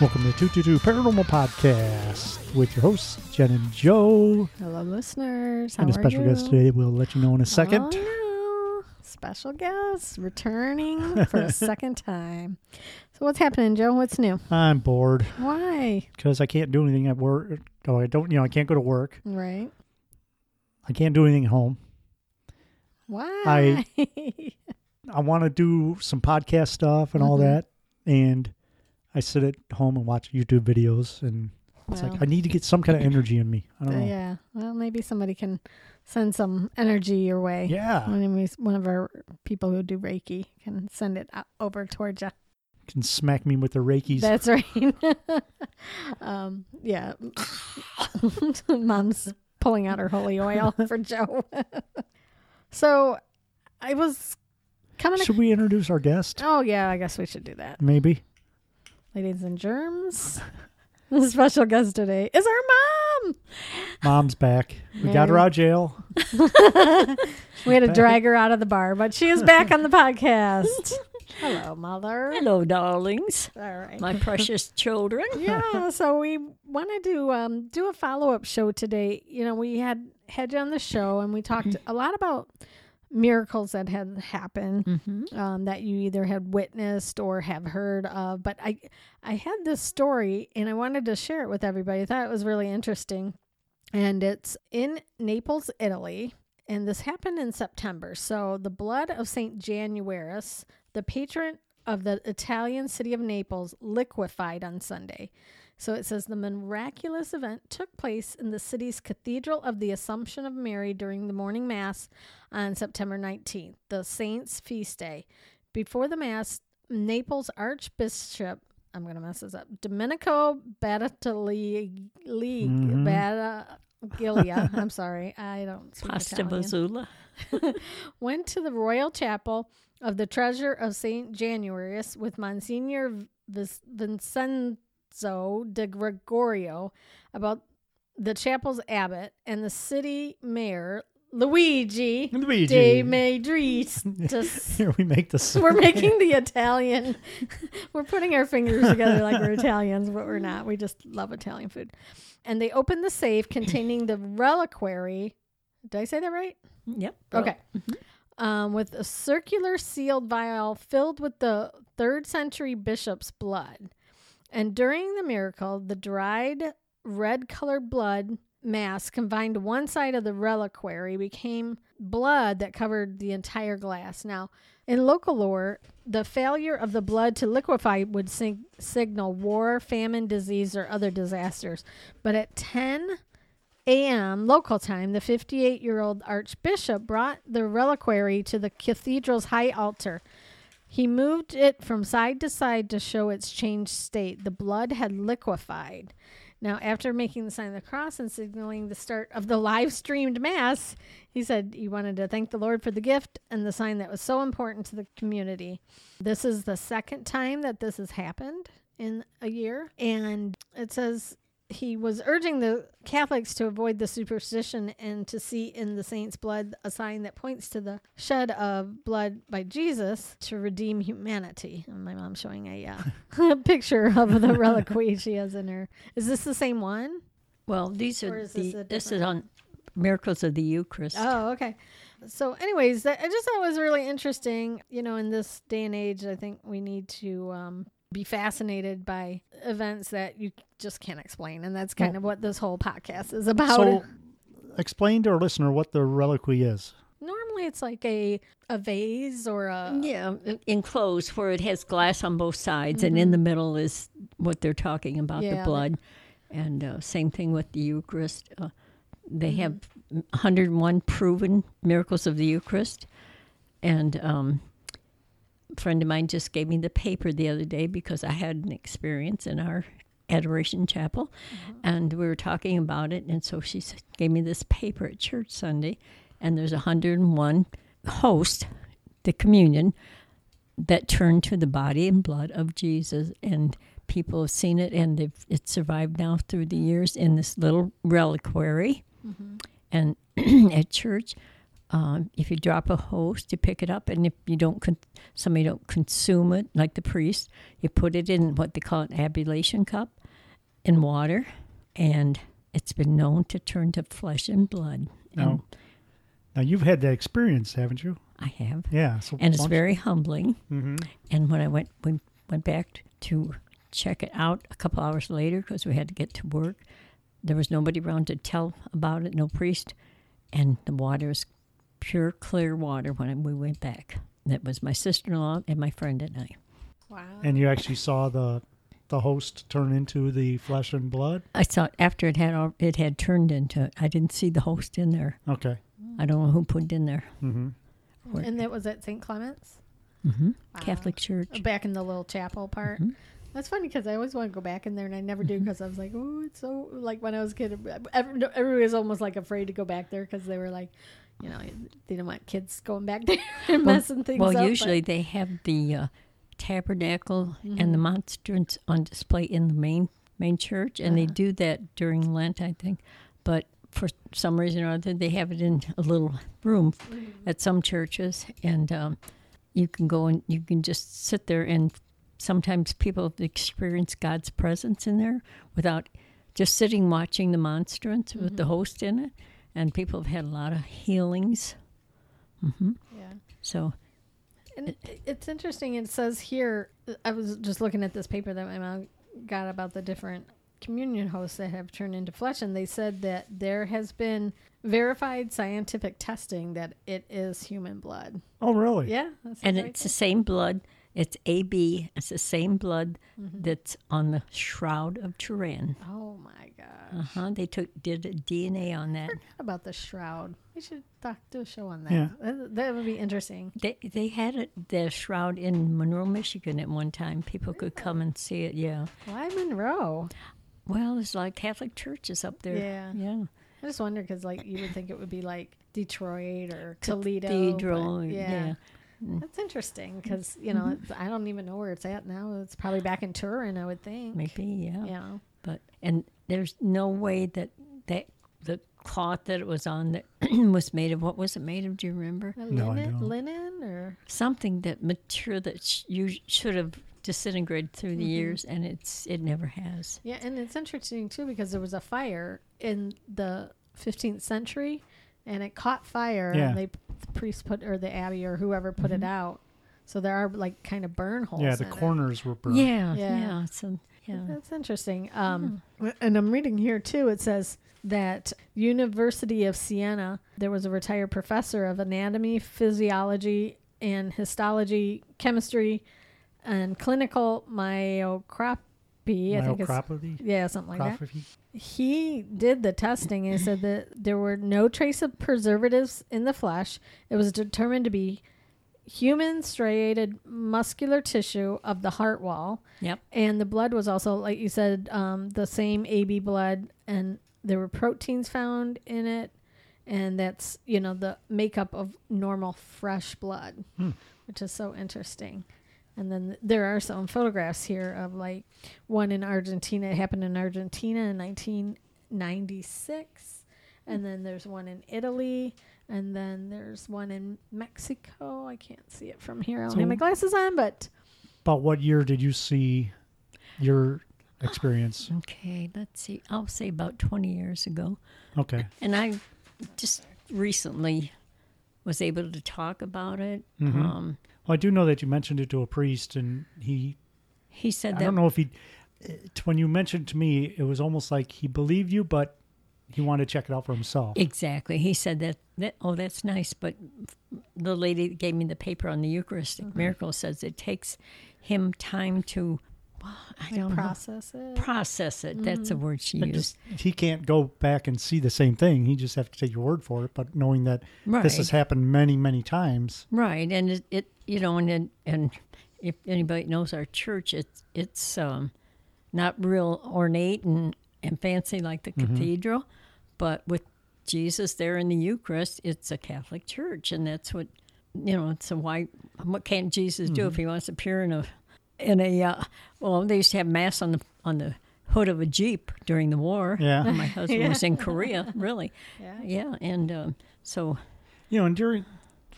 Welcome to 222 Paranormal Podcast with your hosts, Jen and Joe. Hello, listeners. How and a special guest today. We'll let you know in a second. Oh, no. Special guest returning for a second time. So, what's happening, Joe? What's new? I'm bored Why? because I can't do anything at work. Oh, I don't, you know, I can't go to work. Right? I can't do anything at home. Why? I I want to do some podcast stuff and all Mhm. that. And I sit at home and watch YouTube videos. And it's Well, like, I need to get some kind of energy in me. I don't know. yeah. Well, maybe somebody can send some energy your way. Yeah. One of, these- one of our people who do Reiki can send it over towards you. Can smack me with the Reikis. That's right. um, yeah. Mom's pulling out her holy oil for Joe. so I was coming. Should we introduce our guest? oh, yeah, I guess we should do that. Maybe. Ladies and germs. The special guest today is our mom. Mom's back. We got her out of jail. We had to Back. drag her out of the bar, but she is back on the podcast. Hello, mother. Hello, darlings, All right. my precious children. yeah so we wanted to um, do a follow-up show today you know we had had you on the show and we talked a lot about miracles that had happened Mm-hmm. um, that you either had witnessed or have heard of. But i i had this story and i wanted to share it with everybody. I thought it was really interesting. And it's in naples italy. And this happened in september. So the blood of saint januarius the patron of the Italian city of Naples liquefied on Sunday. So it says the miraculous event took place in the city's Cathedral of the Assumption of Mary during the morning mass on September 19th, the saint's feast day. Before the mass, Naples Archbishop, I'm going to mess this up, Domenico Battaglia, Mhm. Battaglia, I'm sorry, I don't speak Pasta Italian went to the royal chapel of the treasure of Saint Januarius with Monsignor Vis- Vincenzo de Gregorio about the chapel's abbot and the city mayor Luigi Luigi. de Madrid. Here we make this. we're making the Italian. we're putting our fingers together like we're Italians, but we're not. We just love Italian food. And they opened the safe containing the reliquary. Did I say that right? Yep. Okay. Um, with a circular sealed vial filled with the third century bishop's blood. And during the miracle, the dried red colored blood mass confined to one side of the reliquary became blood that covered the entire glass. Now, in local lore, the failure of the blood to liquefy would sig- signal war, famine, disease, or other disasters. But at 10 a.m. local time, the 58 year old archbishop brought the reliquary to the cathedral's high altar. He moved it from side to side to show its changed state. The blood had liquefied. Now, after making the sign of the cross and signaling the start of the live streamed mass, he said he wanted to thank the Lord for the gift and the sign that was so important to the community. This is the second time that this has happened in a year. And it says he was urging the Catholics to avoid the superstition and to see in the saint's blood a sign that points to the shed of blood by Jesus to redeem humanity. And my mom's showing a uh, picture of the reliquary she has in her. Is this the same one? Well, these are this the. This is on miracles of the Eucharist. Oh, okay. So, anyways, that, I just thought it was really interesting. You know, in this day and age, I think we need to um, be fascinated by events that you just can't explain, and that's kind Well- of what this whole podcast is about. So, explain to our listener what the reliquary is. Normally, it's like a a vase or a Yeah, enclosed where it has glass on both sides, and in the middle is what they're talking about Yeah, the the- blood. And uh, same thing with the Eucharist. Uh, they have 101 proven miracles of the Eucharist. And um, a friend of mine just gave me the paper the other day because I had an experience in our adoration chapel mm-hmm. and we were talking about it and so she gave me this paper at church sunday and there's 101 host the communion that turn to the body and blood of jesus and people have seen it and they've, it's survived now through the years in this little reliquary. Mm-hmm. And at church um, if you drop a host, you pick it up, and if you don't, con- somebody don't consume it, like the priest, you put it in what they call an ablution cup in water, and it's been known to turn to flesh and blood. Now, now you've had that experience, haven't you? I have, Yeah. So and it's very humbling. hmm And when I went we went back to check it out a couple hours later because we had to get to work, there was nobody around to tell about it, no priest, and the water was pure clear water when we went back. That was my sister-in-law and my friend and I. Wow. And you actually saw the the host turn into the flesh and blood. I saw it after it had al- it had turned into. I didn't see the host in there. Okay. I don't know who put it in there. Mm-hmm. Where- and that was at St. Clement's? hmm Wow. Catholic Church. Back in the little chapel part. Mhm. That's funny because I always want to go back in there and I never do because I was like, oh, it's so like when I was a kid, every, everybody was almost like afraid to go back there because they were like, you know, they don't want kids going back there and Well- messing things Well, up. Well, usually they have the uh, tabernacle and the Mhm. monstrance on display in the main main church, and they Uh-huh. do that during Lent, I think. But for some reason or other, they have it in a little room at some churches, and um, you can go and you can just sit there. And sometimes people have experienced God's presence in there without just sitting watching the monstrance with the Mhm. host in it, and people have had a lot of healings. hmm yeah. So And it, it's interesting. It says here, I was just looking at this paper that my mom got about the different communion hosts that have turned into flesh, and they said that there has been verified scientific testing that it is human blood. Oh, really? Yeah, that's and it's the same blood. It's AB. It's the same blood Mm-hmm. that's on the shroud of Turin. Oh my gosh! Uh huh. They took did a DNA on that. Forgot about the shroud. We should talk do a show on that. Yeah. That, that would be interesting. They they had it the shroud in Monroe, Michigan at one time. People could come and see it. Yeah. Why Monroe? Well, it's like Catholic churches up there. Yeah. Yeah. I just wonder because like you would think it would be like Detroit or Ca- Toledo. but Cathedral. yeah. yeah. That's interesting because you know Mm-hmm. it's, I don't even know where it's at now. It's probably back in Turin, I would think. Maybe. Yeah. Yeah. But and there's no way that that the cloth that it was on that was made of. What was it made of? Do you remember? No, I linen, don't. linen or something that material that sh- you should have disintegrated through the Mhm. years, and it's it never has. yeah, and it's interesting too because there was a fire in the 15th century, and it caught fire, Yeah. and they the priest put or the abbey or whoever put it Mhm. out. So there are like kind of burn holes. Yeah, the in it. corners were burned. Yeah, Yeah. yeah, So yeah, That's interesting. Um, And I'm reading here too. It says that University of Siena, there was a retired professor of anatomy, physiology, and histology, chemistry, and clinical myocropy. I think it's Myocropathy. yeah, something like that. Cropathy? He did the testing and he said that there were no trace of preservatives in the flesh. It was determined to be human striated muscular tissue of the heart wall. Yep. And the blood was also, like you said, um, the same AB blood, and there were proteins found in it. And that's, you know, the makeup of normal fresh blood, Hmm. which is so interesting. And then there are some photographs here of like one in Argentina. It happened in Argentina in 1996. And then there's one in Italy. And then there's one in Mexico. I can't see it from here. I don't So- have my glasses on, but About what year did you see your experience? Okay, let's see. I'll say about twenty years ago, Okay. and I just recently was able to talk about it. Mhm. Um, Well, I do know that you mentioned it to a priest, and he. he said that I that don't know if he. It, when you mentioned to me, it was almost like he believed you, but he wanted to check it out for himself. Exactly. He said that, that oh, that's nice. But the lady that gave me the paper on the Eucharistic Mm-hmm. miracle says it takes him time to, I like don't process it. process it. That's a word she It used. just, he can't go back and see the same thing. He just have to take your word for it. But knowing that right. this has happened many, many times. right. And it, it you know, and, it- and if anybody knows our church, it's, it's um, not real ornate and, and fancy like the Mhm. cathedral, but with Jesus there in the Eucharist, it's a Catholic church, and that's what you know. So why? What can't Jesus do if he wants to appear in a in a? Uh, well, they used to have mass on the on the hood of a jeep during the war. Yeah. when my husband was in Korea. Really, Yeah. yeah, and um, so You know, and during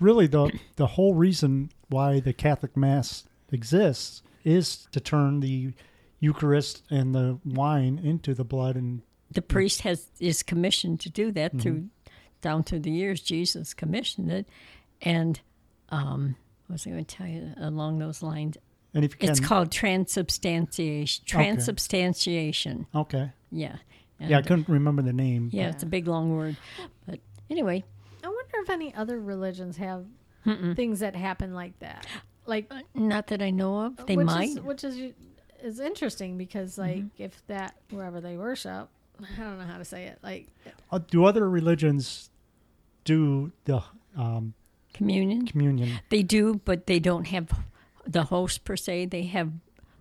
really the the whole reason why the Catholic Mass exists is to turn the Eucharist and the wine into the blood and The priest has is commissioned to do that Mm-hmm. through down through the years. Jesus commissioned it, and um, what was I going to tell you along those lines? And if you can It's called transubstantiation. Transubstantiation. okay. Yeah. Yeah, I couldn't remember the name. yeah, it's a big long word, but anyway, I wonder if any other religions have things that happen like that. Like not that I know of. They which might. is, which is is interesting because like if that wherever they worship, I don't know how to say it. Like Uh, do other religions do the um, Communion. communion? They do, but they don't have the host per se. They have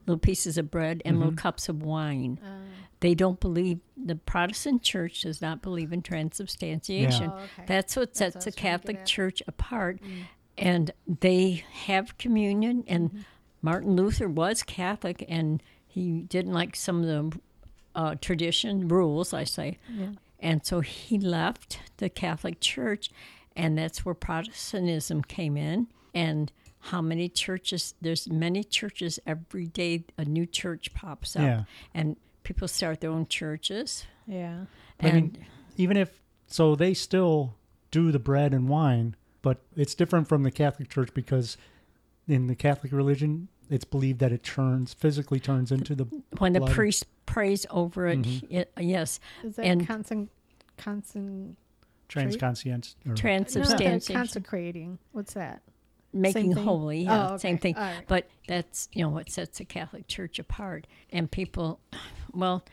little pieces of bread and Mm-hmm. little cups of wine. uh, They don't believe the Protestant church does not believe in transubstantiation. Oh, okay. That's what That's sets what the was trying to get Catholic. Church apart. And they have communion. And Mm-hmm. Martin Luther was Catholic, and he didn't like some of the uh, tradition rules, I say. Yeah. And so he left the Catholic Church, and that's where Protestantism came in. And how many churches? There's many churches every day. A new church pops up, Yeah. and people start their own churches. yeah. I and mean, even if so, they still do the bread and wine, but it's different from the Catholic Church because in the Catholic religion, it's believed that it turns physically turns into the when the priest prays over it, Mhm. it- yes, Is that And- constant constant transconscience. Or, no, transubstantiation, consecrating? What's that? Making thing? holy, yeah, Oh, okay. same thing. All right. But that's you know what sets the Catholic Church apart. And people, well,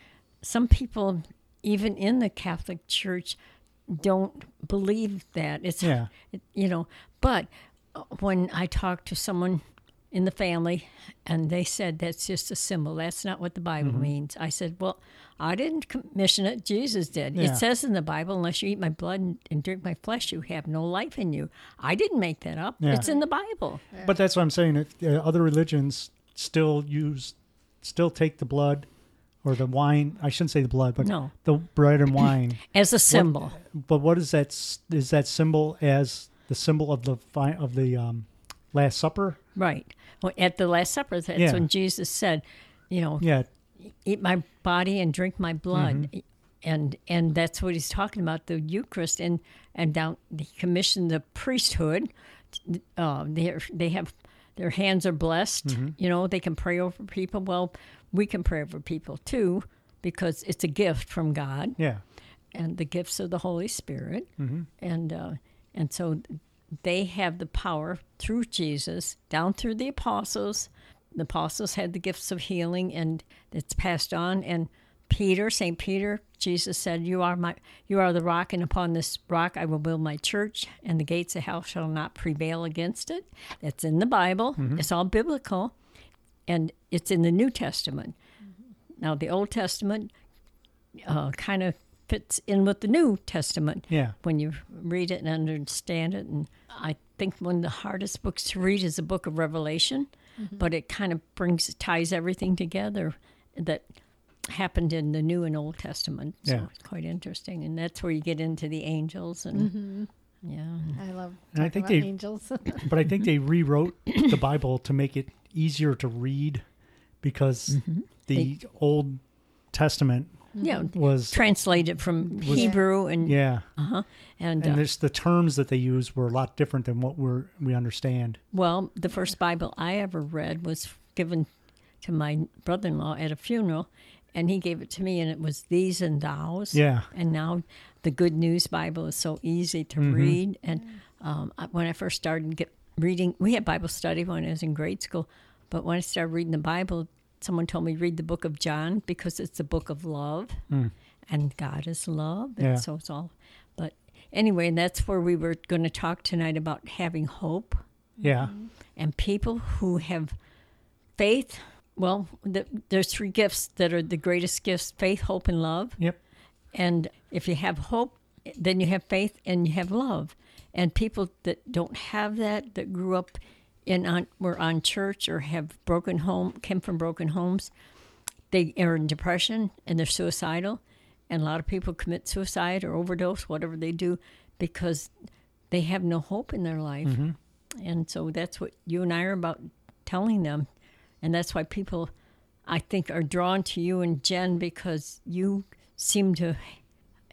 some people even in the Catholic Church don't believe that it's Yeah. you know. But uh, when I talk to someone in the family and they said that's just a symbol that's not what the bible Mm-hmm. means i said well i didn't commission it jesus did Yeah. it says in the bible unless you eat my blood and, and drink my flesh you have no life in you i didn't make that up Yeah. it's in the bible But that's what I'm saying. If, uh, other religions still use, still take the blood or the wine. I shouldn't say the blood, but No. the bread and wine. as a symbol But what is that? Is that symbol as the symbol of the of the um, Last Supper? Right well, at the last supper that's Yeah. when jesus said you know Yeah, eat my body and drink my blood Mm-hmm. and and that's what he's talking about the eucharist and and down he commissioned the priesthood uh, they they have their hands are blessed Mm-hmm. you know they can pray over people well we can pray over people too because it's a gift from god yeah. and the gifts of the Holy Spirit, Mm-hmm. and uh, and so they have the power through Jesus down through the apostles. The apostles had the gifts of healing, and it's passed on. And Peter, Saint Peter, Jesus said, "You are my, you are the rock, and upon this rock I will build my church, and the gates of hell shall not prevail against it." That's in the Bible. It's all biblical, and it's in the New Testament. Now, the Old Testament uh, kind of fits in with the New Testament Yeah. when you read it and understand it. And I think one of the hardest books to read is the book of Revelation, mm-hmm. but it kind of brings ties everything together that happened in the New and Old Testament. So Yeah. it's quite interesting, and that's where you get into the angels and mm-hmm. yeah. I love And I think about they- angels. But I think they rewrote the Bible to make it easier to read because mm-hmm. the Old Testament Yeah, was translated from Was- Hebrew and yeah, uh-huh. and, and uh, there's the terms that they use were a lot different than what we're we understand. Well, the first Bible I ever read was given to my brother in law at a funeral, and he gave it to me, and it was these and thous. Yeah. And now the Good News Bible is so easy to read. And um, when I first started get, reading, we had Bible study when I was in grade school, but when I started reading the Bible, someone told me read the book of John because it's a book of love, hmm. and God is love. And Yeah. so it's all. But anyway, and that's where we were going to talk tonight about having hope Yeah. Mm-hmm. and people who have faith well the, there's three gifts that are the greatest gifts faith hope and love Yep. and if you have hope then you have faith and you have love and people that don't have that that grew up in on were on church or have broken home came from broken homes they are in depression and they're suicidal and a lot of people commit suicide or overdose whatever they do because they have no hope in their life. Mhm. And so that's what you and I are about telling them. And that's why people, I think, are drawn to you and Jen because you seem to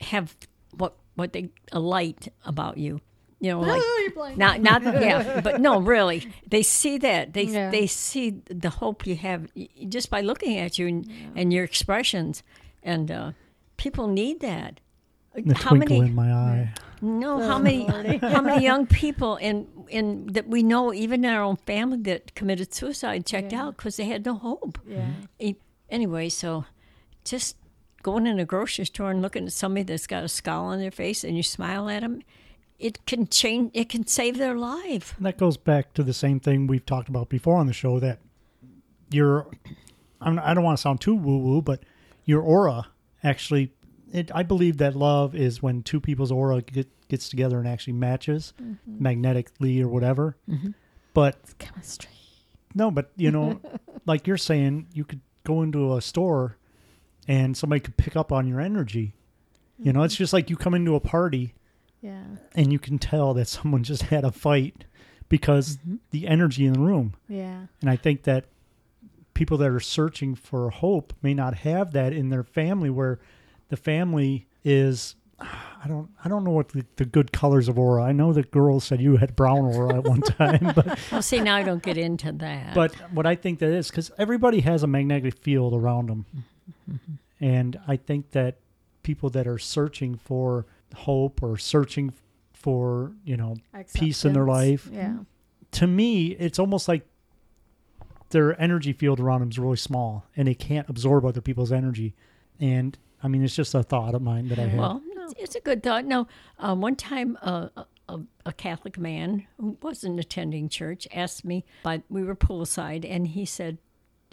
have what what they a light about you. You know, like Oh, you're blind. not not yeah, but no, really, they see that they Yeah. they see the hope you have y- y- just by looking at you and, and your expressions, and uh, people need that. The How twinkle many? in my eye. No, how many how many young people in in that we know, even in our own family, that committed suicide, checked Yeah. out because they had no hope. Yeah. E- Anyway, so just going in a grocery store and looking at somebody that's got a scowl on their face, and you smile at them, it can change. It can save their life. And that goes back to the same thing we've talked about before on the show that your I'm, I don't want to sound too woo woo, but your aura actually, it, I believe that love is when two people's aura get, gets together and actually matches mm-hmm. magnetically or whatever. Mm-hmm. But Chemistry. no, but you know, like you're saying, you could go into a store and somebody could pick up on your energy. You know, it's mm-hmm. just like you come into a party Yeah. and you can tell that someone just had a fight because mm-hmm. the energy in the room. Yeah. And I think that people that are searching for hope may not have that in their family where the family is I don't I don't know what the, the good colors of aura. I know the girl said you had brown aura at one time, but Well, see, now I don't get into that. but what I think that is cuz everybody has a magnetic field around them. Mm-hmm. And I think that people that are searching for hope or searching for, you know, peace in their life. Yeah. to me, it's almost like their energy field around them is really small and they can't absorb other people's energy. And I mean, it's just a thought of mine that I had. Well, it's, it's a good thought. No, uh, one time uh, a, a, a Catholic man who wasn't attending church asked me, but we were pulled aside, and he said,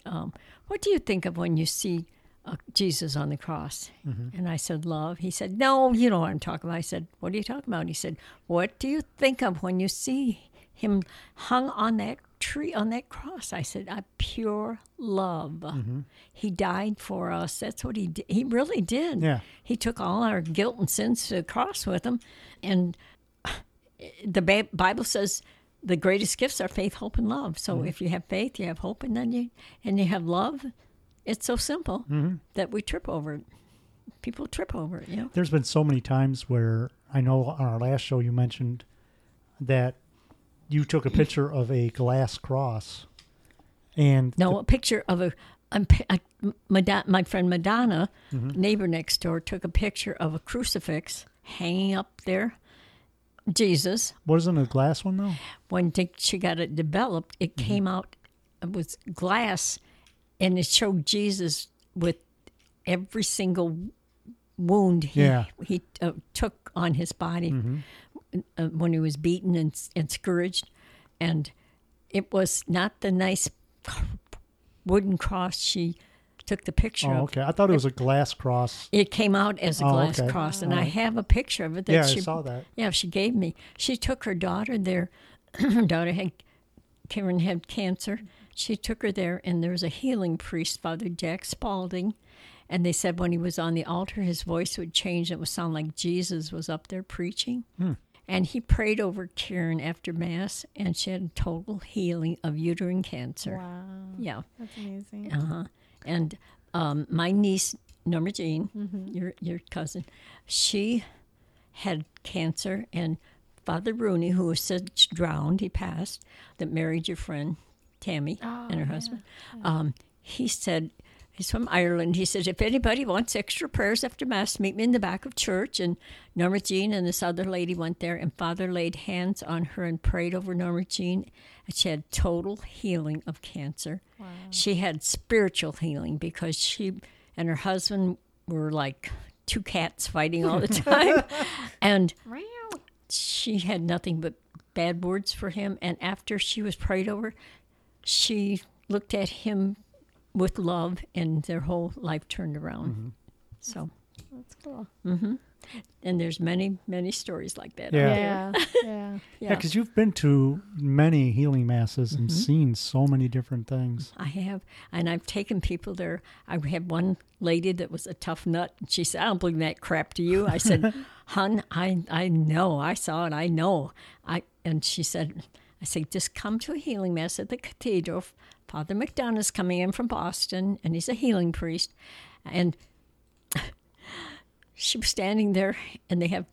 um, "What do you think of when you see uh, Jesus on the cross?" Mm-hmm. And I said, "Love." He said, "No, you know what I'm talking about." I said, "What are you talking about?" He said, "What do you think of when you see him hung on that tree on that cross?" I said, "A pure love. Mm-hmm. He died for us. That's what he did. He really did." Yeah. He took all our guilt and sins to the cross with him. And the Bible says the greatest gifts are faith, hope, and love. So mm-hmm. if you have faith, you have hope, and then you and you have love. It's so simple mm-hmm. that we trip over it. People trip over it, you know. There's been so many times where I know on our last show you mentioned that you took a picture of a glass cross. And No, a picture of a, a Madonna, my friend Madonna, mm-hmm. neighbor next door, took a picture of a crucifix hanging up there. Jesus, wasn't a glass one though? when she got it developed, it mm-hmm. came out it was glass, and it showed Jesus with every single wound he Yeah. he uh, took on his body uh, when he was beaten and, and scourged, and it was not the nice wooden cross she took the picture Oh, of. okay. I thought it was a glass cross. It came out as a Oh, glass okay. cross, and I have a picture of it that Yeah, she I saw that. yeah, she gave me. She took her daughter there. her daughter had Karen had cancer. She took her there, and there was a healing priest, Father Jack Spalding, and they said when he was on the altar, his voice would change. It would sound like Jesus was up there preaching. And he prayed over Karen after Mass, and she had total healing of uterine cancer. Wow. Yeah. That's amazing. Uh-huh. And um, my niece, Norma Jean, your your cousin, she had cancer, and Father Rooney, who was said drowned, he passed, that married your friend Tammy and her husband. Um, he said. He's from Ireland. He says, if anybody wants extra prayers after Mass, meet me in the back of church. And Norma Jean and this other lady went there, and Father laid hands on her and prayed over Norma Jean. And she had total healing of cancer. She had spiritual healing because she and her husband were like two cats fighting all the time. and she had nothing but bad words for him. And after she was prayed over, she looked at him with love, and their whole life turned around. So, That's cool. and there's many, many stories like that. Yeah. out there. Yeah. Yeah. Yeah, because you've been to many healing masses and Mm-hmm. seen so many different things. I have, and I've taken people there. I had one lady that was a tough nut. and She said, "I don't believe that crap to you." I said, "Hun, I I know. I saw it. I know." I and she said, "I said just come to a healing mass at the cathedral. Father McDonough's coming in from Boston, and he's a healing priest." And she was standing there, and they have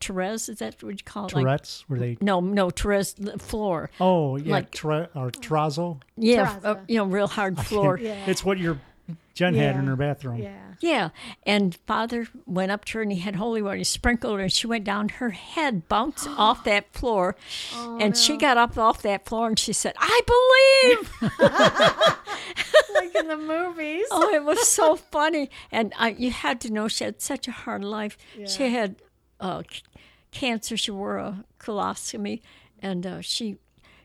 Therese. Is that what you call it? Like- were they? no, no, Therese the floor. Oh, yeah, like- tre- or terrazzo. Yeah, Terrazzo. uh, you know, real hard floor. Yeah. It's what your Jen had in her bathroom. Yeah. Yeah, and Father went up to her and he had holy water. He sprinkled her, and she went down. Her head bounced off that floor, and she got up off that floor and she said, "I believe." like in the movies. oh, it was so funny, and I, you had to know she had such a hard life. She had uh, c- cancer. She wore a colostomy, and uh, she,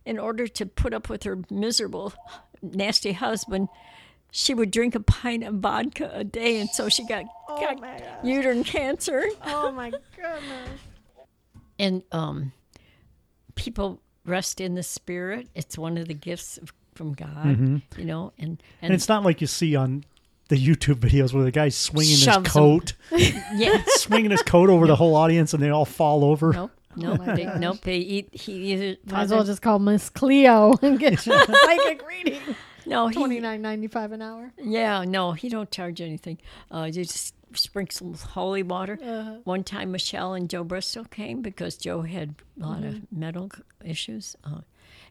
in order to put up with her miserable, nasty husband. She would drink a pint of vodka a day, and so she got, got my uterine cancer. Oh my goodness. and um, people rest in the spirit. It's one of the gifts of, from God, you know. And and, And it's not like you see on the YouTube videos where the guy's swinging his coat, yeah, swinging his coat over the whole audience, and they all fall over. nope, nope, my they, nope. They eat. He either Might as well just call Miss Cleo and get you a psychic reading. No. He, Twenty nine ninety five an hour. yeah, no. He don't charge anything. Uh, you just sprinkle holy water. Uh-huh. One time, Michelle and Joe Bristol came because Joe had a lot of Mm-hmm. medical issues, uh,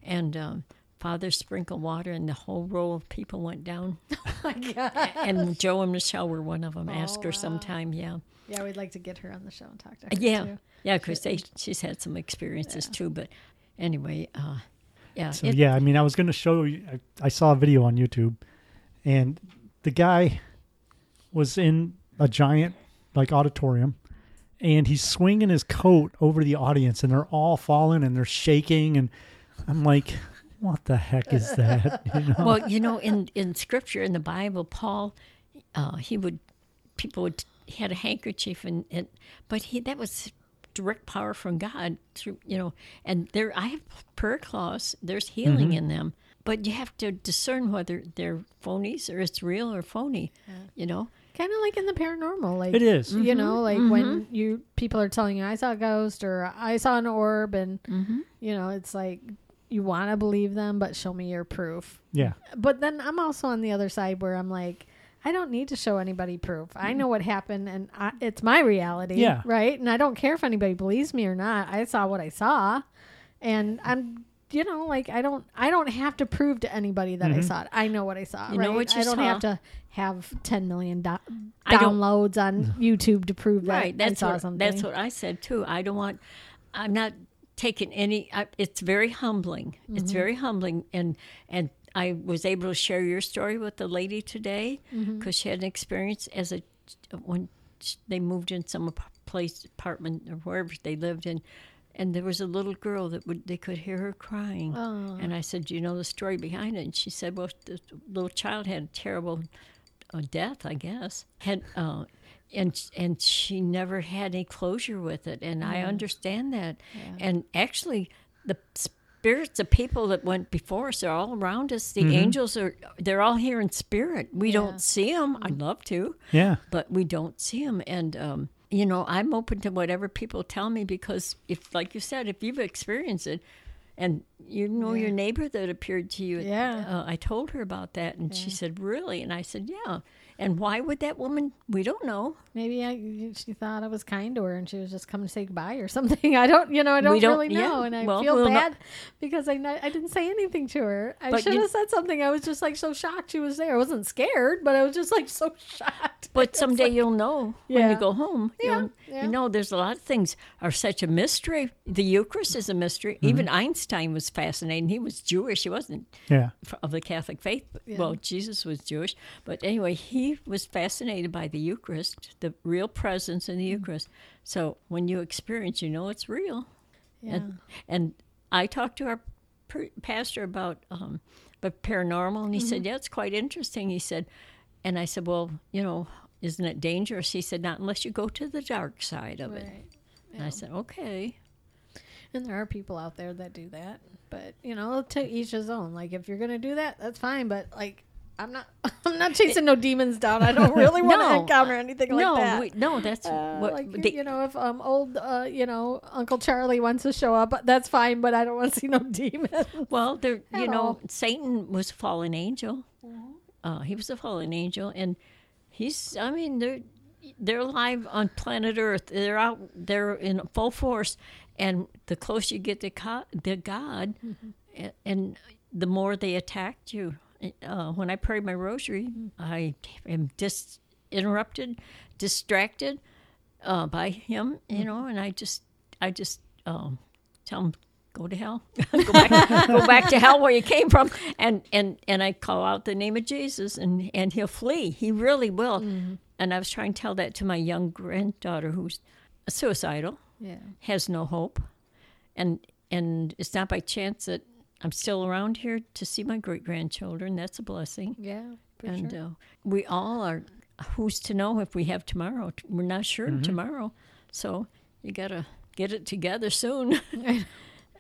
and. Um, Father sprinkled water, and the whole row of people went down. Oh my god. and Joe and Michelle were one of them. Ask Oh, her wow. sometime, yeah. Yeah, we'd like to get her on the show and talk to her. Yeah, too. yeah, because they she's had some experiences too. But anyway, uh, yeah, So it- yeah, I mean, I was going to show you. I, I saw a video on YouTube, and the guy was in a giant like auditorium, and he's swinging his coat over the audience, and they're all falling and they're shaking, and I'm like, what the heck is that? You know? well, you know, in in Scripture in the Bible, Paul, uh, he would people would he had a handkerchief and, and but he that was direct power from God through you know, and there I have prayer claws. There's healing Mm-hmm. in them, but you have to discern whether they're phonies or it's real or phony. You know, Kind of like in the paranormal, like it is. You know, mm-hmm. like when mm-hmm. you people are telling you, "I saw a ghost" or "I saw an orb," and mm-hmm. you know, it's like you want to believe them, but show me your proof. Yeah. But then I'm also on the other side where I'm like, I don't need to show anybody proof. I know what happened, and I, it's my reality, Yeah. right? And I don't care if anybody believes me or not. I saw what I saw, and I'm. You know, like I don't, I don't have to prove to anybody that I saw it. I know what I saw. You right? know what you I don't saw. have to have 10 million do- I don't- downloads on YouTube to prove that right? That's I saw what something. that's what I said too. I don't want. I'm not taking any. I, it's very humbling. Mm-hmm. It's very humbling, and and I was able to share your story with the lady today because Mm-hmm. she had an experience as a when they moved in some place apartment or wherever they lived in. And there was a little girl that would they could hear her crying, Oh. and I said, "Do you know the story behind it?" And she said, "Well, the little child had a terrible uh, death, I guess. Had uh, and and she never had any closure with it, and I understand that. And actually, the spirits of people that went before us are all around us. The angels are they're all here in spirit. We Yeah. don't see them. I'd love to, Yeah. but we don't see them. And um, you know, I'm open to whatever people tell me because if, like you said, if you've experienced it. And you know your neighbor that appeared to you. Yeah. Uh, I told her about that, and she said, "Really?" And I said, "Yeah." And why would that woman? We don't know. Maybe I, she thought I was kind to her and she was just coming to say goodbye or something. I don't, you know, I don't, don't- really know. yeah. And I Well, feel we'll know- bad because I, not, I didn't say anything to her. I should have said something. I was just like so shocked she was there. I wasn't scared, but I was just like so shocked. But someday you'll know when you go home. Yeah, You'll, yeah. You know, there's a lot of things are such a mystery. The Eucharist is a mystery. Mm-hmm. Even Einstein was fascinating. He was Jewish. He wasn't Yeah. of the Catholic faith. but- Well, Jesus was Jewish. But anyway, he was fascinated by the Eucharist, the real presence in the Eucharist. So when you experience, you know it's real. Yeah. And, and I talked to our per- pastor about um, but paranormal, and he said, "Yeah, it's quite interesting." He said, and I said, "Well, you know, isn't it dangerous?" He said, "Not unless you go to the dark side of it." Right. And I said, "Okay." And there are people out there that do that. But, you know, to each his own. Like, if you're going to do that, that's fine. But, like, I'm not. I'm not chasing no demons down. I don't really want to No. encounter anything like no, that. we, no, that's Uh, what like they, you know, if um old uh you know Uncle Charlie wants to show up, that's fine. But I don't want to see no demons. Well, there, you know, all. Satan was a fallen angel. Mm-hmm. Uh, he was a fallen angel, and he's. I mean, they're they're alive on planet Earth. They're out. They're in full force, and the closer you get to God, to God, Mm-hmm. a- and the more they attacked you. Uh, when I pray my rosary, Mm-hmm. I am dis interrupted, distracted uh, by him. Mm-hmm. You know, and I just, I just um, tell him go to hell go back go back to hell where you came from and and and i call out the name of jesus and and he'll flee he really will and i was trying to tell that to my young granddaughter who's suicidal Yeah. has no hope and and it's not by chance that i'm still around here to see my great grandchildren that's a blessing Yeah. For and sure. uh, we all are who's to know if we have tomorrow we're not sure tomorrow so you gotta get it together soon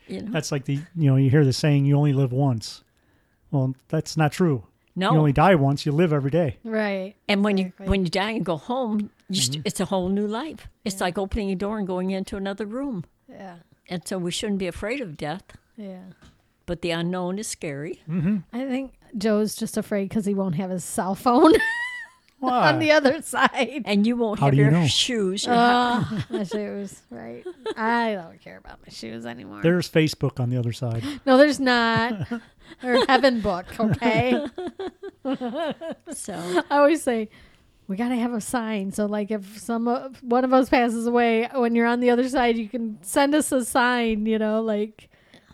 you know That's like the you know you hear the saying you only live once. Well, that's not true. no You only die once. You live every day. right. And when Exactly. you when you die and go home, you Mm-hmm. it's a whole new life. It's like opening a door and going into another room. Yeah. And so we shouldn't be afraid of death, Yeah. But the unknown is scary. I think Joe's just afraid because he won't have his cell phone on the other side. And you won't How have do you your know? shoes. your Uh, my shoes, right? I don't care about my shoes anymore. There's Facebook on the other side. no, there's not. or Heaven Book, okay? so I always say we got to have a sign. So, like, if some of, one of us passes away, when you're on the other side, you can send us a sign. You know, like,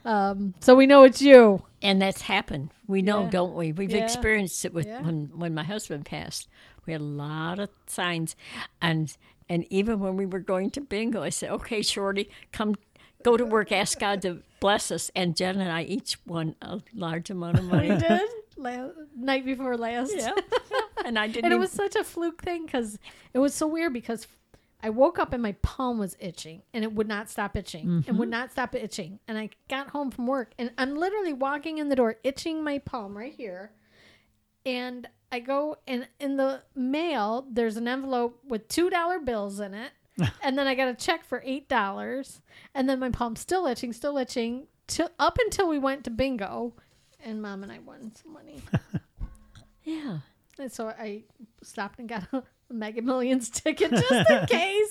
um, so we know it's you. and that's happened. We know, Yeah. don't we? We've Yeah. experienced it with Yeah. when when my husband passed. We had a lot of signs, and and even when we were going to bingo, I said, "Okay, Shorty, come." Go to work, ask God to bless us. And Jen and I each won a large amount of money. We did la- night before last. Yeah. And I didn't and it even- was such a fluke thing because it was so weird because I woke up and my palm was itching and it would not stop itching and would mm-hmm. not stop itching. And I got home from work and I'm literally walking in the door, itching my palm right here. And I go and in the mail, there's an envelope with two dollar bills in it. and then I got a check for eight dollars. And then my palm's still itching, still itching, till up until we went to bingo and mom and I won some money. yeah. And so I stopped and got a Mega Millions ticket just in case.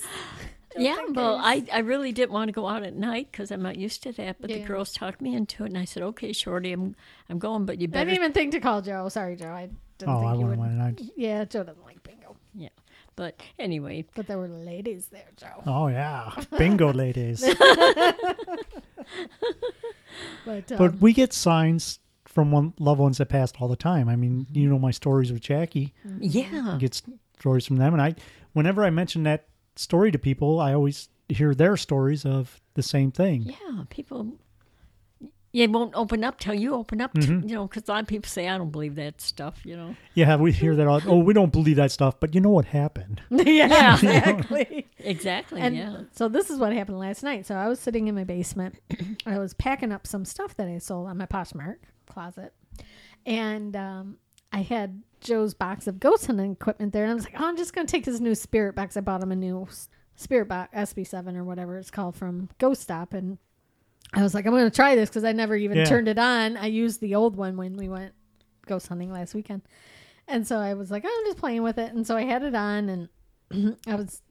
Just Yeah, in well, case. I, I really didn't want to go out at night because I'm not used to that. But the girls talked me into it, and I said, "Okay, Shorty, I'm I'm going, but you I better." didn't even think to call Joe. Sorry, Joe. I didn't Oh, think I you would. wouldn't mind. I- Yeah, Joe doesn't like bingo. yeah, but anyway, But there were ladies there, Joe. Oh yeah, bingo ladies. But, um, But we get signs from one loved ones that passed all the time. I mean, you know my stories with Jackie. yeah, I get stories from them, and I, whenever I mention that story to people, I always hear their stories of the same thing. yeah, people. You won't open up till you open up, to, Mm-hmm. you know, because a lot of people say, I don't believe that stuff, you know. Yeah, we hear that. All, oh, we don't believe that stuff, but you know what happened? yeah, exactly. Exactly, And yeah. so this is what happened last night. So I was sitting in my basement. I was packing up some stuff that I sold on my Poshmark closet, and um, I had Joe's box of ghost hunting equipment there. And I was like, "Oh, I'm just gonna take his new spirit box. I bought him a new spirit box, SB7 or whatever it's called from Ghost Stop." And I was like, "I'm gonna try this because I never even Yeah. turned it on. I used the old one when we went ghost hunting last weekend." And so I was like, "Oh, I'm just playing with it. And so I had it on and I was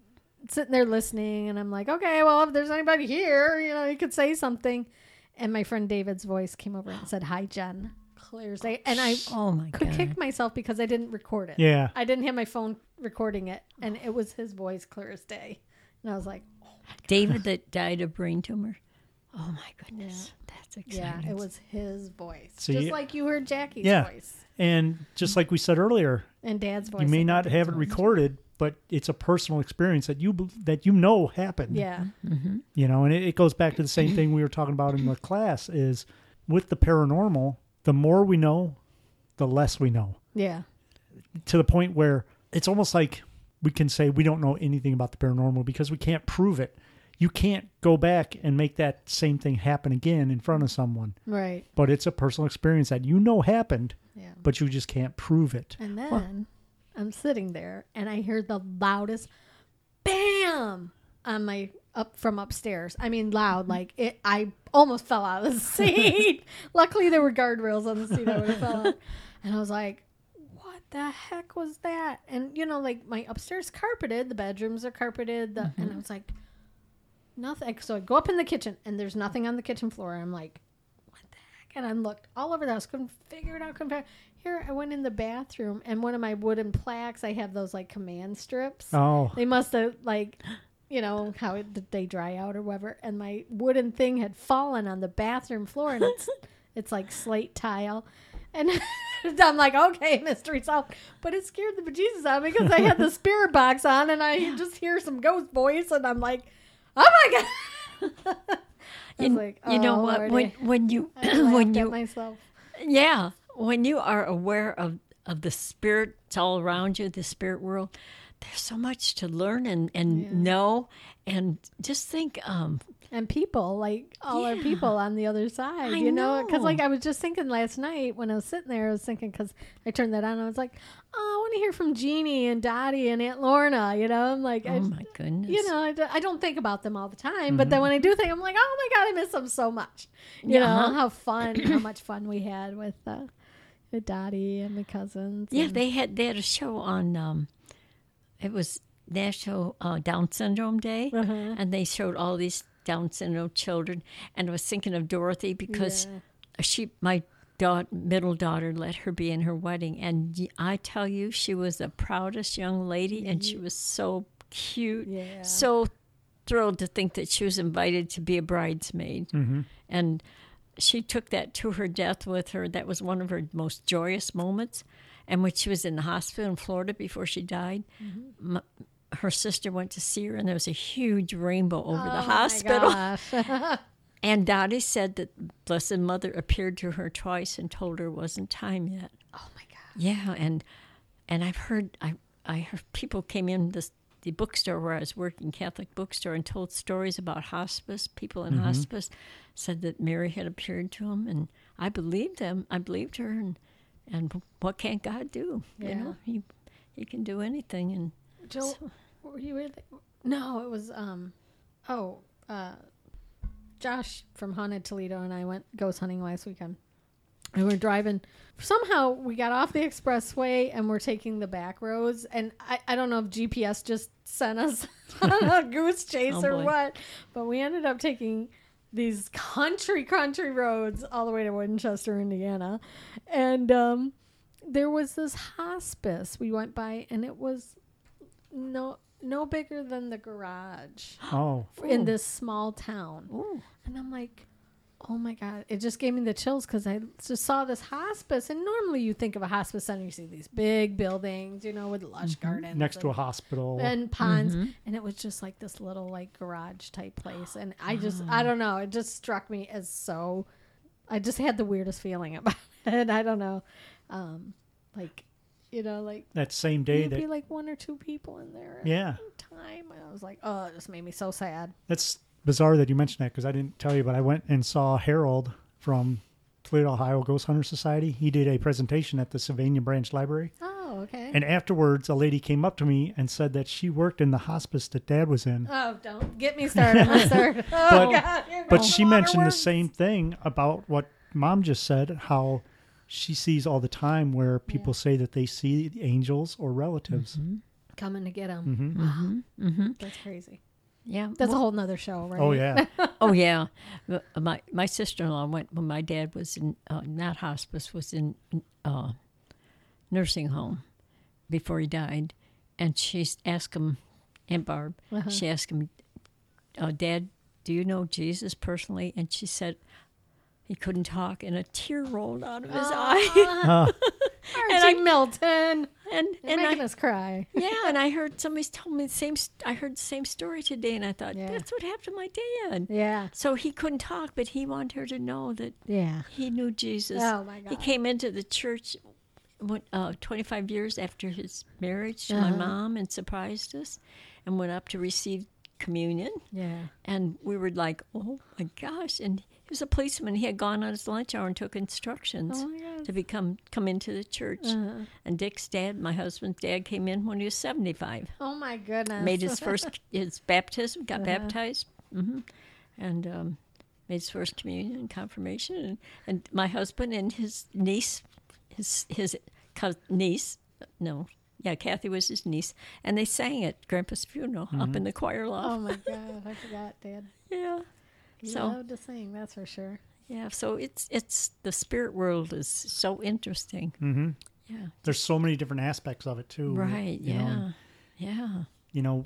sitting there listening and I'm like, okay, well, if there's anybody here, you know, you could say something. And my friend David's voice came over and said, hi, Jen. Clear as day. And I Oh my could god! kick myself because I didn't record it. Yeah, I didn't have my phone recording it. And it was his voice clear as day. And I was like, oh David that died of brain tumor. Oh my goodness, that's yeah, it was his voice. So Just you- like you heard Jackie's Yeah. voice and just like we said earlier, and Dad's voice. you may not have it it's recorded, but it's a personal experience that you that you know happened. Yeah. Mm-hmm. you know and it, it goes back to the same thing we were talking about in the class is with the paranormal the more we know the less we know Yeah. to the point where it's almost like we can say we don't know anything about the paranormal because we can't prove it you can't go back and make that same thing happen again in front of someone Right. but it's a personal experience that you know happened Yeah. but you just can't prove it. And then I'm sitting there and I hear the loudest bam on my up from upstairs. I mean loud, mm-hmm. like it I almost fell out of the seat. Luckily there were guardrails on the seat I would have fell out. And I was like, What the heck was that? And you know, like my upstairs carpeted, the bedrooms are carpeted, the and I mm-hmm. was like, Nothing so I go up in the kitchen and there's nothing on the kitchen floor. I'm like, What the heck? And I looked all over the house, couldn't figure it out, couldn't figure here I went in the bathroom and one of my wooden plaques, I have those like command strips. Oh, They must have like, you know, how it, they dry out or whatever. And my wooden thing had fallen on the bathroom floor, and it's it's like slate tile. And I'm like, okay, mystery solved. But it scared the bejesus out of me because I had the spirit box on, and I just hear some ghost voice, and I'm like, oh my god. You, like, you know "Oh, what? Lordy." When when you when you myself. yeah when you are aware of of the spirits all around you, the spirit world, there's so much to learn and and Yeah. know, and just think. um and people like all our people on the other side I you know because like i was just thinking last night when i was sitting there i was thinking because i turned that on i was like oh i want to hear from jeannie and dottie and aunt lorna you know i'm like I, Oh my goodness! you know I, do, I don't think about them all the time but then when i do think i'm like oh my god i miss them so much you know Yeah. how fun how much fun we had with uh with dottie and my cousins Yeah, they had they had a show on. Um, it was National uh, Down Syndrome Day, Uh-huh. and they showed all these Down syndrome children. And I was thinking of Dorothy because Yeah. she, my daugh- middle daughter, let her be in her wedding, and I tell you, she was the proudest young lady, and she was so cute, Yeah. so thrilled to think that she was invited to be a bridesmaid, and she took that to her death with her. That was one of her most joyous moments. And when she was in the hospital in Florida before she died, Mm-hmm. m her sister went to see her, and there was a huge rainbow over the Oh my hospital. And Dottie said that Blessed Mother appeared to her twice and told her it wasn't time yet. oh my god Yeah, and and I've heard I I heard people came in this the bookstore where I was working, Catholic bookstore, and told stories about hospice. People in hospice said that Mary had appeared to them, and I believed them. I believed her, and and what can't God do? Yeah. You know, he he can do anything, and Joe, were you with? No, it was um, oh, uh, Josh from Haunted Toledo and I went ghost hunting last weekend. And we're driving. Somehow we got off the expressway and we're taking the back roads. And I, I don't know if GPS just sent us on a goose chase Oh, or what, but we ended up taking these country country roads all the way to Winchester, Indiana, and um, there was this hospice we went by, and it was no no bigger than the garage oh, in this small town. Ooh. And I'm like, oh my God. It just gave me the chills because I just saw this hospice. And normally you think of a hospice center, you see these big buildings, you know, with lush gardens. Mm-hmm. next to a hospital. and ponds. And it was just like this little like garage type place. And I just, I don't know. It just struck me as so, I just had the weirdest feeling about it. I don't know. Um, like, you know, like that same day there'd that be like one or two people in there at Yeah. time. And I was like, oh, it just made me so sad. That's bizarre that you mentioned that because I didn't tell you, but I went and saw Harold from Toledo, Ohio Ghost Hunter Society. He did a presentation at the Sylvania Branch Library. Oh, okay. And afterwards, a lady came up to me and said that she worked in the hospice that dad was in. Oh, don't get me started, mister. Oh, But- God. But she mentioned the same thing about what mom just said how she sees all the time where people say that they see angels or relatives. coming to get him. hmm Mm-hmm. That's crazy. Yeah. That's well- a whole nother show, right? Oh, yeah. oh yeah, my my sister in law went when my dad was in uh, not hospice was in uh, nursing home before he died, and she asked him, Aunt Barb, Uh-huh. she asked him, uh, Dad, do you know Jesus personally? And she said. He couldn't talk, and a tear rolled out of his eye. Uh, Archie Milton. And You're and making I, us cry. yeah, and I heard somebody told me the same. I heard the same story today, and I thought Yeah. that's what happened to my dad. Yeah. So he couldn't talk, but he wanted her to know that Yeah. he knew Jesus. Oh, my God. He came into the church when, uh, 25 years after his marriage to my Uh-huh. mom and surprised us and went up to receive communion. Yeah. And we were like, oh my gosh. And he was a policeman. He had gone on his lunch hour and took instructions Oh to become come into the church. Uh-huh. And Dick's dad, my husband's dad, came in when he was 75. Oh my goodness. Made his first his baptism, got Uh-huh. baptized, hmm and um, made his first communion and confirmation. And, and my husband and his niece, his his cous- niece, no, yeah, Kathy was his niece, and they sang at Grandpa's funeral up in the choir loft. Oh my god, I forgot, Dad. yeah. He So- loved to sing, that's for sure. Yeah, so it's it's the spirit world is so interesting. hmm Yeah. There's so many different aspects of it too. Right. you Yeah. know, yeah. you know,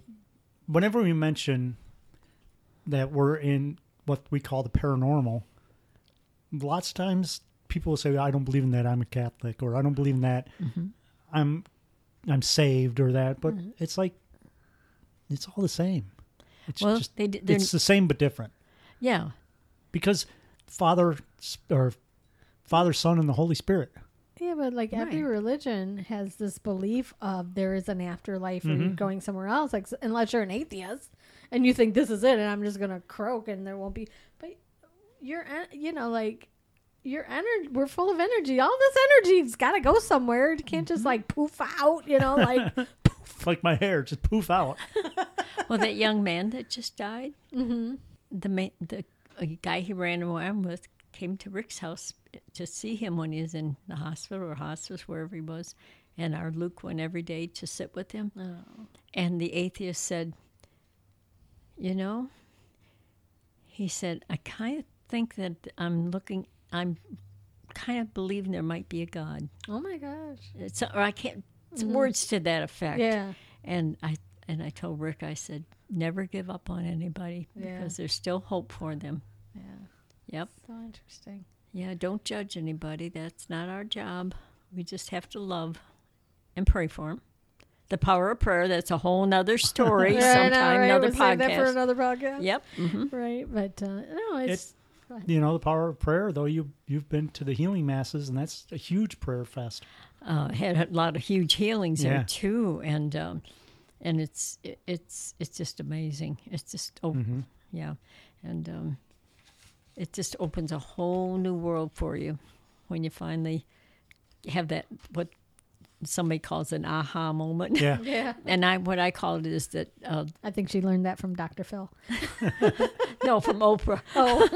whenever we mention that we're in what we call the paranormal, lots of times people will say, "I don't believe in that. I'm a Catholic," or "I don't believe in that. Mm-hmm. I'm I'm saved," or that. But Mhm. it's like it's all the same. It's Well, just they it's the same but different yeah. because Father or Father, Son, and the Holy Spirit. Yeah, but like every religion has this belief of there is an afterlife or you're Mhm. going somewhere else. Like unless you're an atheist and you think this is it, and I'm just gonna croak and there won't be. But you're, en- you know, like your energy. We're full of energy. All this energy's got to go somewhere. It can't just like poof out. You know, like poof. Like my hair, just poof out. Well, that young man that just died, mm-hmm. The ma- the guy he ran around with came to Rick's house to see him when he was in the hospital or hospice wherever he was, and our Luke went every day to sit with him. oh. And the atheist said, "You know," he said, "I kind of think that I'm looking. I'm kind of believing there might be a God. oh my gosh. It's or I can't. It's Mhm. words to that effect. Yeah. And I and I told Rick, I said, never give up on anybody Yeah. because there's still hope for them. Yeah. Yep. So interesting. Yeah. Don't judge anybody. That's not our job. We just have to love and pray for them. The power of prayer. That's a whole nother story. Yeah, I know, sometime right? another We'll save that for podcast. another podcast. Yep. hmm Right. But uh, no, it's. You know the power of prayer, though. You you've been to the healing masses, and that's a huge prayer fest. Uh, had a lot of huge healings Yeah. there too, and um, and it's it, it's it's just amazing. It's just oh hmm yeah, and um, it just opens a whole new world for you when you finally have that what somebody calls an aha moment. Yeah. Yeah. and I what I call it is that uh, I think she learned that from Dr. Phil. no from Oprah. Oh.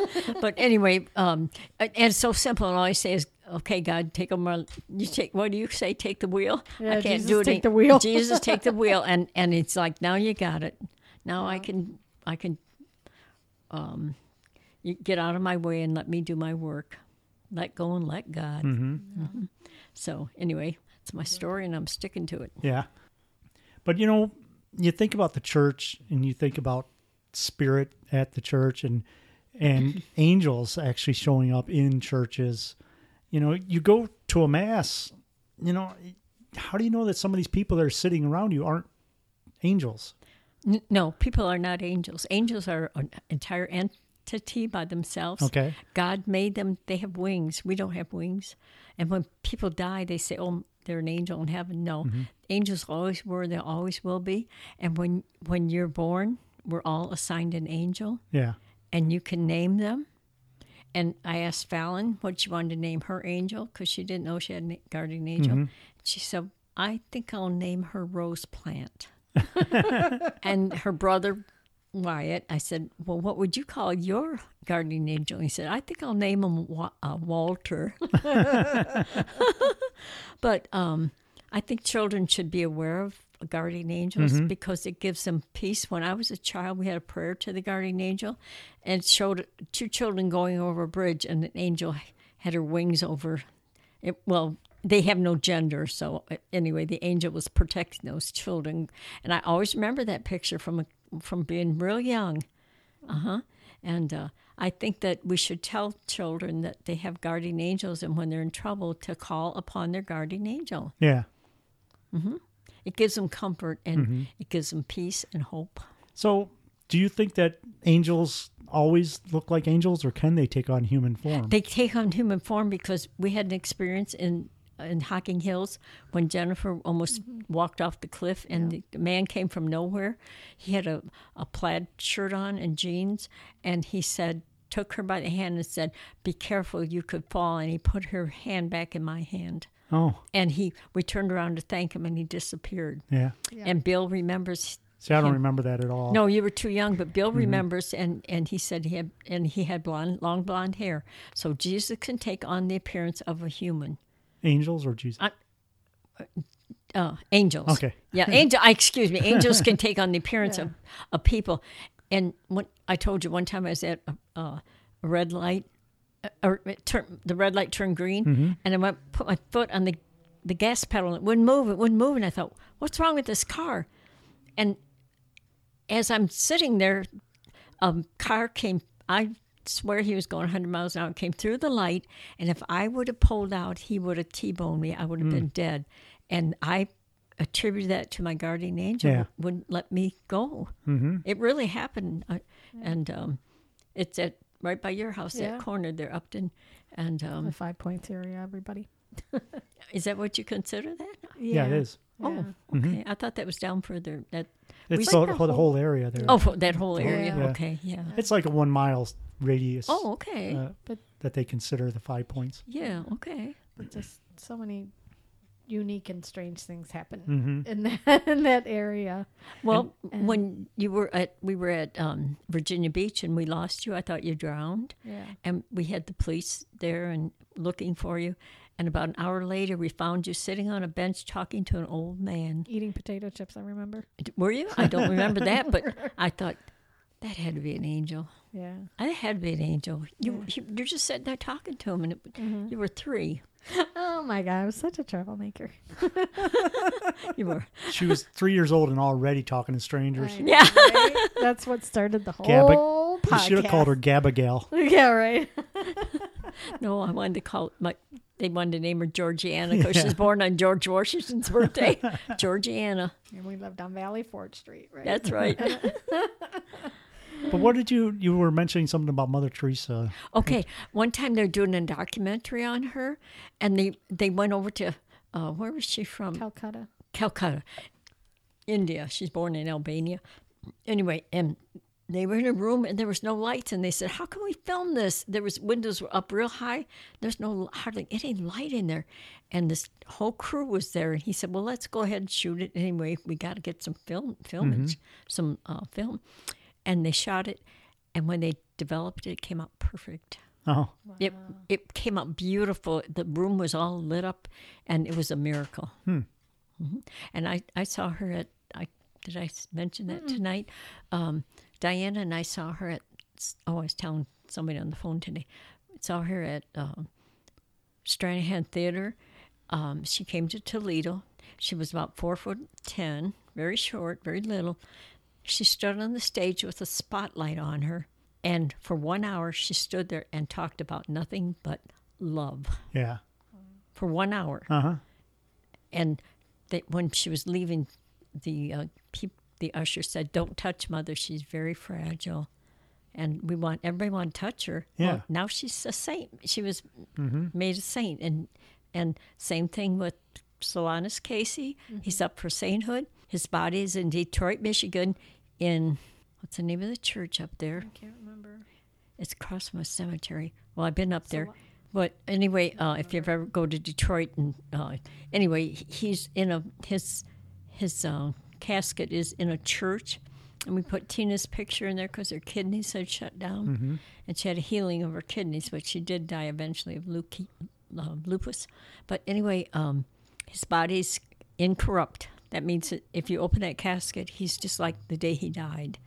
but anyway, um, and and it's so simple. And all I say is, "Okay, God, take them. You take. What do you say? Take the wheel. Yeah, I can't Jesus, do it. take any- the wheel. Jesus, take the wheel." And and it's like now you got it. Now I can I can um, you get out of my way and let me do my work. Let go and let God. hmm So anyway, it's my story, and I'm sticking to it. Yeah. But you know, you think about the church and you think about spirit at the church and and angels actually showing up in churches. You know, you go to a mass, you know, how do you know that some of these people that are sitting around you aren't angels? No, people are not angels. Angels are an entire entity by themselves. Okay. God made them, they have wings. We don't have wings. And when people die, they say, oh, they're an angel in heaven. No, mm-hmm. angels always were, they always will be. And when, when you're born, we're all assigned an angel, Yeah. and you can name them. And I asked Fallon what she wanted to name her angel because she didn't know she had a guardian angel. She said, I think I'll name her Rose Plant. and her brother Wyatt, I said, "Well, what would you call your guardian angel?" He said, "I think I'll name him Wa- uh, Walter." but um, I think children should be aware of guardian angels because it gives them peace. When I was a child, we had a prayer to the guardian angel, and showed two children going over a bridge, and an angel had her wings over. It, well, they have no gender, so uh, anyway, the angel was protecting those children, and I always remember that picture from a, from being real young. Uh huh. And uh, I think that we should tell children that they have guardian angels, and when they're in trouble, to call upon their guardian angel. Yeah. It gives them comfort and mm-hmm. it gives them peace and hope. So, do you think that angels always look like angels or can they take on human form? They take on human form because we had an experience in in Hocking Hills when Jennifer almost mm-hmm. walked off the cliff and the, the man came from nowhere. He had a, a plaid shirt on and jeans, and he said, took her by the hand and said, Be careful, you could fall. And he put her hand back in my hand. Oh, And he, we turned around to thank him and he disappeared. yeah. Yeah. And Bill remembers See, I don't Him. remember that at all. no, you were too young, but Mm-hmm. Bill remembers, and and he said he had and he had blonde, long blonde hair. So Jesus can take on the appearance of a human. Angels or Jesus? Uh, angels. Okay. Yeah, angel. I excuse me. Angels can take on the appearance of, of people. And when I told you one time I was at a, a red light, uh, or it turn, the red light turned green, Mm-hmm. and I went put my foot on the the gas pedal. and It wouldn't move. It wouldn't move, and I thought, what's wrong with this car? And as I'm sitting there, a car came. I swear he was going 100 miles an hour. Came through the light, and if I would have pulled out, he would have t-boned me. I would have been dead. And I attributed that to my guardian angel. Yeah. Wouldn't let me go. Mm-hmm. It really happened, I, and um, it's at right by your house, Yeah. that corner there, Upton. And the um, five points area, everybody. is that what you consider that? Yeah, it is. Oh, okay. I thought that was down further. That It's We- the, for the whole area there. oh, that whole area. Yeah. Okay, yeah. It's like a one mile radius Oh, okay. uh, But that they consider the five points. yeah, okay. But just so many unique and strange things happen Mm-hmm. in that in that area. Well, and- when you were at, we were at um, Virginia Beach and we lost you. I thought you drowned, Yeah. and we had the police there and looking for you. And about an hour later, we found you sitting on a bench talking to an old man. Eating potato chips, I remember. Were you? I don't remember that, but I thought that had to be an angel. Yeah. That had to be an angel. You, you you're just sitting there talking to him, and it, Mm-hmm. you were three. Oh my god, I was such a troublemaker. You were. She was three years old and already talking to strangers. I know, Yeah. right? That's what started the whole Gabba- You should have called her Gabagal. Yeah, right. No, I wanted to call my. They wanted to name her Georgiana because Yeah. she was born on George Washington's birthday. Georgiana. And we lived on Valley Ford Street, right? That's right. But what did you you were mentioning something about Mother Teresa? Okay, one time they're doing a documentary on her, and they they went over to uh, where was she from? Calcutta. Calcutta, India. She's born in Albania. Anyway, and they were in a room and there was no lights, and they said, "How can we film this?" There was windows were up real high. There's no hardly any light in there, and this whole crew was there. And he said, "Well, let's go ahead and shoot it anyway. We got to get some film, filmage, some uh, film." And they shot it, and when they developed it, it came out perfect. Oh, It it came out beautiful. The room was all lit up, and it was a miracle. Mhm. And I, I saw her at I did I mention that tonight? Um, Diana and I saw her at oh I was telling somebody on the phone today. Saw her at um, Stranahan Theater. Um, she came to Toledo. She was about four foot ten, very short, very little. She stood on the stage with a spotlight on her, and for one hour she stood there and talked about nothing but love yeah. for one hour. Uh huh. And they, when she was leaving, the uh, peop, the usher said, "Don't touch mother; she's very fragile." And we want everyone to touch her. Yeah. Well, now she's a saint. She was made a saint, and and same thing with Solanus Casey. He's up for sainthood. His body is in Detroit, Michigan, in what's the name of the church up there? I can't remember. It's across cemetery. Well, I've been up there. But anyway, uh, if you ever go to Detroit, and uh, anyway, he's in a his his uh, casket is in a church, and we put Tina's picture in there because her kidneys had shut down, and she had a healing of her kidneys, but she did die eventually of leuke- uh, lupus. But anyway, um, his body's incorrupt. That means that if you open that casket, he's just like the day he died,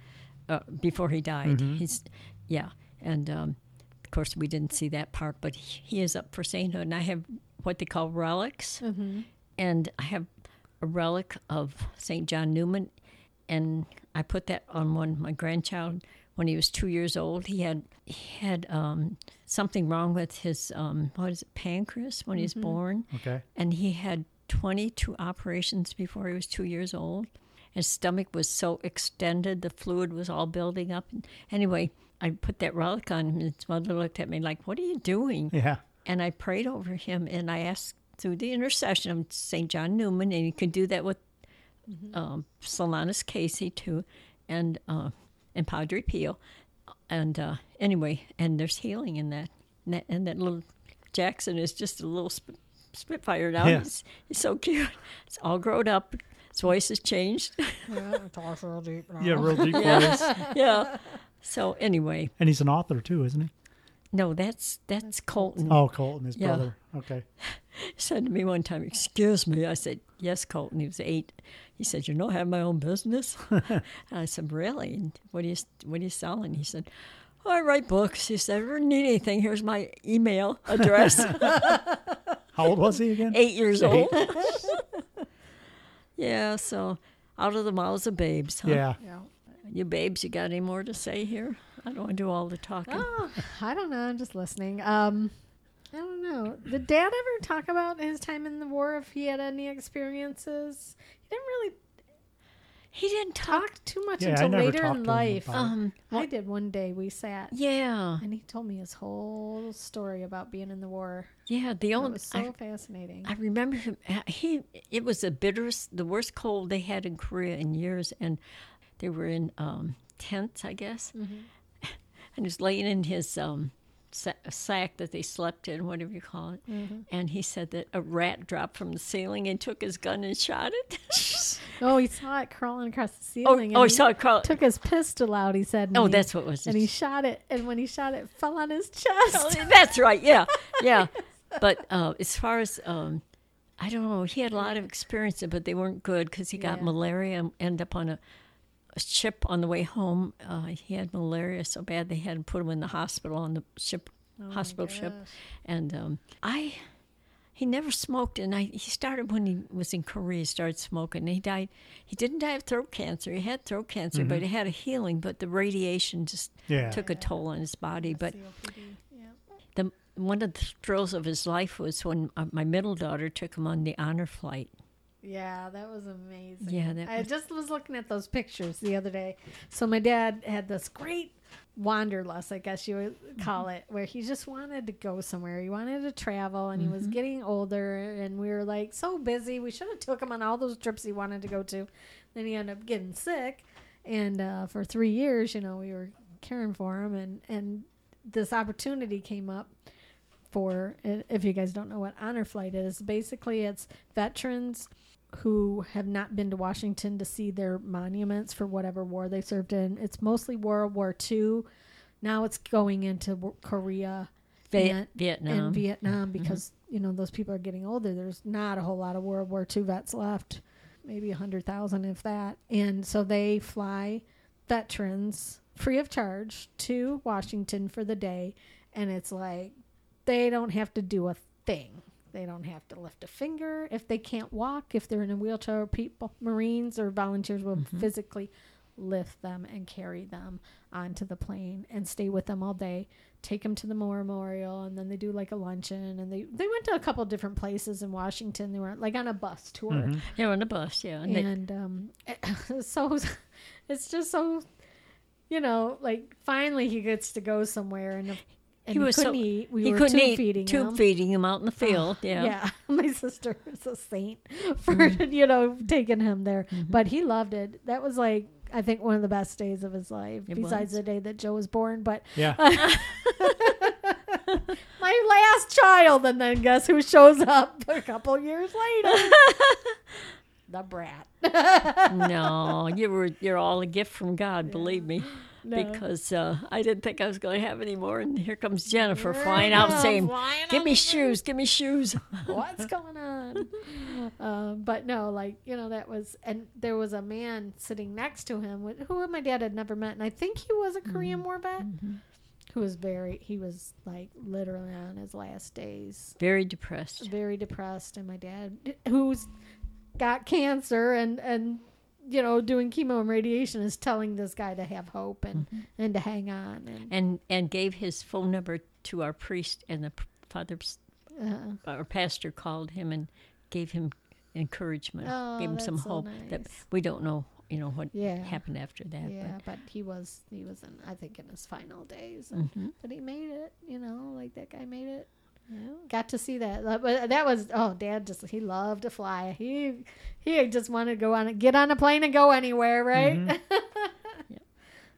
uh, before he died. He's, yeah, and um, of course we didn't see that part, but he, he is up for sainthood. And I have what they call relics, and I have a relic of Saint John Newman, and I put that on one my grandchild when he was two years old. He had he had um, something wrong with his um, what is it pancreas when he was born Okay. and he had 22 operations before he was two years old. His stomach was so extended, the fluid was all building up. Anyway, I put that relic on him, and his mother looked at me like, What are you doing? Yeah. And I prayed over him, and I asked through the intercession of St. John Newman, and you can do that with Mm-hmm. um, Solanus Casey too, and uh, and Padre Pio, and uh, anyway, and there's healing in that, and that, and that little Jackson is just a little sp- spitfire now. Yeah. He's, he's so cute. It's all grown up. His voice has changed. Yeah, talks real deep now. Yeah, real deep voice. yeah. So anyway, And he's an author too, isn't he? no, that's that's Colton. Oh, Colton, his Yeah. brother. Okay. He said to me one time, "Excuse me." I said, "Yes, Colton." He was eight. He said, "You know, I have my own business." and I said, "Really? And what are you What are you selling?" He said, oh, "I write books." He said, "If you ever need anything, here's my email address." How old was he again? eight years old. yeah. So, out of the mouths of babes. Huh? Yeah. Yeah. You babes, you got any more to say here? I don't want to do all the talking. Oh, I don't know. I'm just listening. Um, I don't know. Did Dad ever talk about his time in the war? If he had any experiences, he didn't really He didn't talk. talk too much Yeah, until later in life. about it. Um. I did one day. We sat Yeah. and he told me his whole story about being in the war. Yeah. The It only. was so I- fascinating. I remember him. uh, He it was the bitterest, the worst cold they had in Korea in years, and they were in um, tents, I guess, Mm-hmm. and he was laying in his um, sa- sack that they slept in, whatever you call it, Mm-hmm. and he said that a rat dropped from the ceiling and took his gun and shot it. oh, he saw it crawling across the oh, ceiling. oh, and he saw it crawl. Took his pistol out. He said. Oh, he- that's what was. And he shot it, and when he shot it, it fell on his chest. Oh, that's right. Yeah, yeah. But uh, as far as um, I don't know, he had a lot of experience, but they weren't good because he got Yeah. malaria and ended up on a, a ship on the way home. Uh, he had malaria so bad they had to put him in the hospital on the ship, Oh hospital ship. And um, I, he never smoked, and I he started when he was in Korea. He started smoking. And he died. He didn't die of throat cancer. He had throat cancer, but he had a healing. But the radiation just Yeah. took a toll on his body. But COPD. Yeah. the one of the thrills of his life was when uh, my middle daughter took him on the honor flight. Yeah, that was amazing. Yeah, that I was- just was looking at those pictures the other day. So my dad had this great wanderlust, I guess you would call it, where he just wanted to go somewhere. He wanted to travel, and he was getting older, and we were like so busy. We should have took him on all those trips he wanted to go to. Then he ended up getting sick, and uh, for three years, you know, we were caring for him, and and this opportunity came up for if you guys don't know what honor flight is basically it's veterans who have not been to washington to see their monuments for whatever war they served in. It's mostly world war ii now it's going into korea Viet- Vietnam. and vietnam. Mm-hmm. Because you know those people are getting older. There's not a whole lot of world war ii vets left maybe a 100000 if that. And so they fly veterans free of charge to washington for the day. And it's like they don't have to do a thing. They don't have to lift a finger if they can't walk. If they're in a wheelchair, people, Marines or volunteers will physically lift them and carry them onto the plane and stay with them all day. Take them to the memorial, and then they do like a luncheon. And they they went to a couple different places in Washington. They were like on a bus tour, Mhm. Yeah, on a bus. Yeah, and they- and um, so it's just so you know like finally he gets to go somewhere and. And He he, was couldn't so- eat. We he were couldn't tube eat. feeding tube him. feeding him out in the field. yeah. Yeah, my sister is a saint for Mm-hmm. you know taking him there, but he loved it. That was like I think one of the best days of his life, It besides was. the day that Joe was born. But Yeah. my last child, and then guess who shows up a couple years later? the brat. no, you were you're all a gift from God. Believe me. No. Because uh, I didn't think I was going to have any more, and here comes Jennifer flying out saying, Flying "Give me shoes, give me shoes." what's going on? um, but no, like you know, that was, and there was a man sitting next to him who my dad had never met, and I think he was a Korean War vet, who was very, he was like literally on his last days, Very depressed. very depressed, and my dad, who's got cancer and and you know doing chemo and radiation, is telling this guy to have hope and and to hang on and. and and gave his phone number to our priest and the father Uh, our pastor called him and gave him encouragement Oh, gave him some so hope that we don't know you know what Yeah. happened after that Yeah, but he was he was in I think in his final days, but and, Mhm. but he made it. You know, like that guy made it. Got to see that. That- But that was oh, Dad just he loved to fly. He he just wanted to go on get on a plane and go anywhere, right? Yep.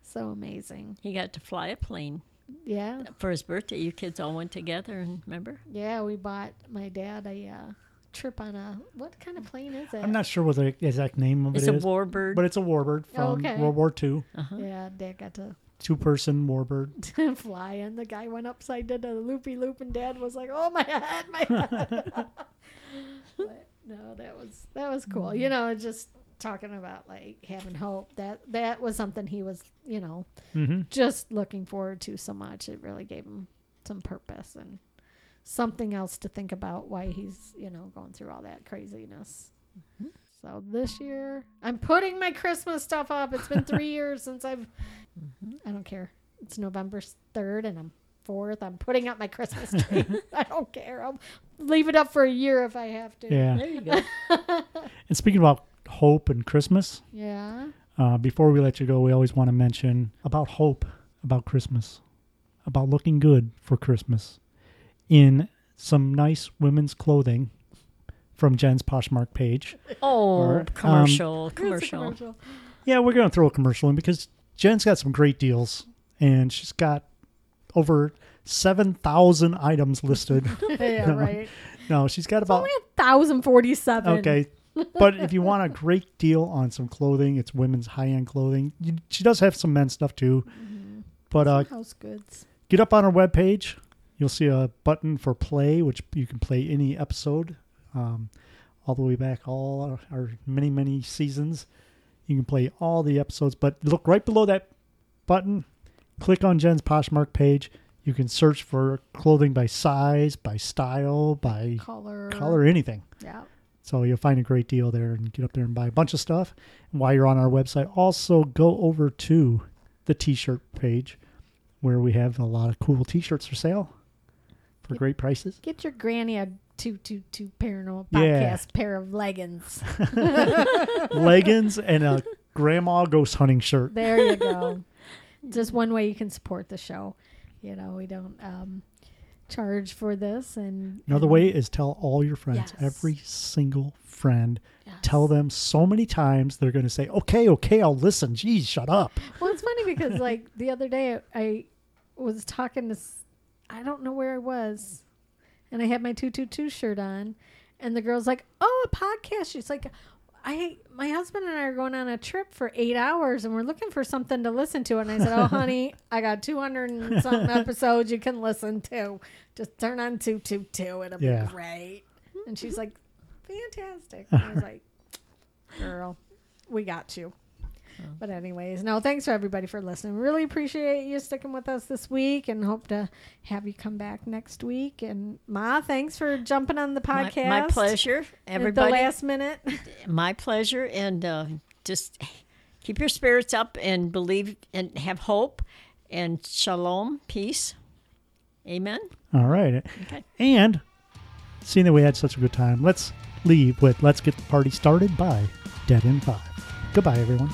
So amazing. He got to fly a plane Yeah, for his birthday. You kids all went together, and remember? yeah. We bought my dad a uh, trip on a what kind of plane is it? I'm not sure what the exact name of It's it a warbird. but it's a warbird from Oh, okay. World War II. uh-huh. Yeah, Dad got to Two person warbird. fly, and the guy went upside did a loopy loop, and Dad was like, "Oh my head, my head." but no, that was that was cool. You know, just talking about like having hope. That that was something he was, you know, hmm just looking forward to so much. It really gave him some purpose and something else to think about why he's, you know, going through all that craziness. So this year, I'm putting my Christmas stuff up. It's been three years since I've. I don't care. It's November third, and I'm fourth. I'm putting up my Christmas tree. I don't care. I'll leave it up for a year if I have to. Yeah. There you go. And speaking about hope and Christmas, Yeah. uh, before we let you go, we always want to mention about hope, about Christmas, about looking good for Christmas in some nice women's clothing from Jen's Poshmark page. Oh, Or, um, commercial, commercial. Yeah, we're going to throw a commercial in because Jen's got some great deals and she's got over 7,000 items listed. yeah, right. no, she's got It's about. only thousand forty-seven. Okay. but if you want a great deal on some clothing, it's women's high end clothing. You, she does have some men's stuff too. But uh, House goods. get up on her webpage. You'll see a button for play, which you can play any episode, um, all the way back, all our, our many, many seasons. You can play all the episodes, but look right below that button. Click on Jen's Poshmark page. You can search for clothing by size, by style, by Color. color, anything. Yeah. So you'll find a great deal there and get up there and buy a bunch of stuff. And while you're on our website, also go over to the t-shirt page where we have a lot of cool t-shirts for sale for Yep. great prices. Get your granny a two two two paranormal Yeah. podcast pair of leggings. Leggings and a grandma ghost hunting shirt. There you go. Just one way you can support the show. You know, we don't um, charge for this, and Another and- way is tell all your friends, Yes. every single friend. Yes. Tell them so many times they're going to say, "Okay, okay, I'll listen." Geez, shut up. Well, it's funny because like the other day I was talking to I don't know where I was, and I had my two two two shirt on, and the girl's like, "Oh, a podcast." She's like, "I my husband and I are going on a trip for eight hours, and we're looking for something to listen to." And I said, "Oh, honey, I got two hundred and something episodes you can listen to. Just turn on two two two. It'll Yeah. be great." And she's like, "Fantastic." And I was like, "Girl, we got you." But anyways, no, thanks for everybody for listening. Really appreciate you sticking with us this week and hope to have you come back next week. And Ma, thanks for jumping on the podcast. my pleasure. At Everybody, the last minute. my pleasure. And uh, just keep your spirits up and believe and have hope and shalom, peace. Amen. All right. Okay. And seeing that we had such a good time, let's leave with Let's Get the Party Started by Dead in Five. Goodbye, everyone.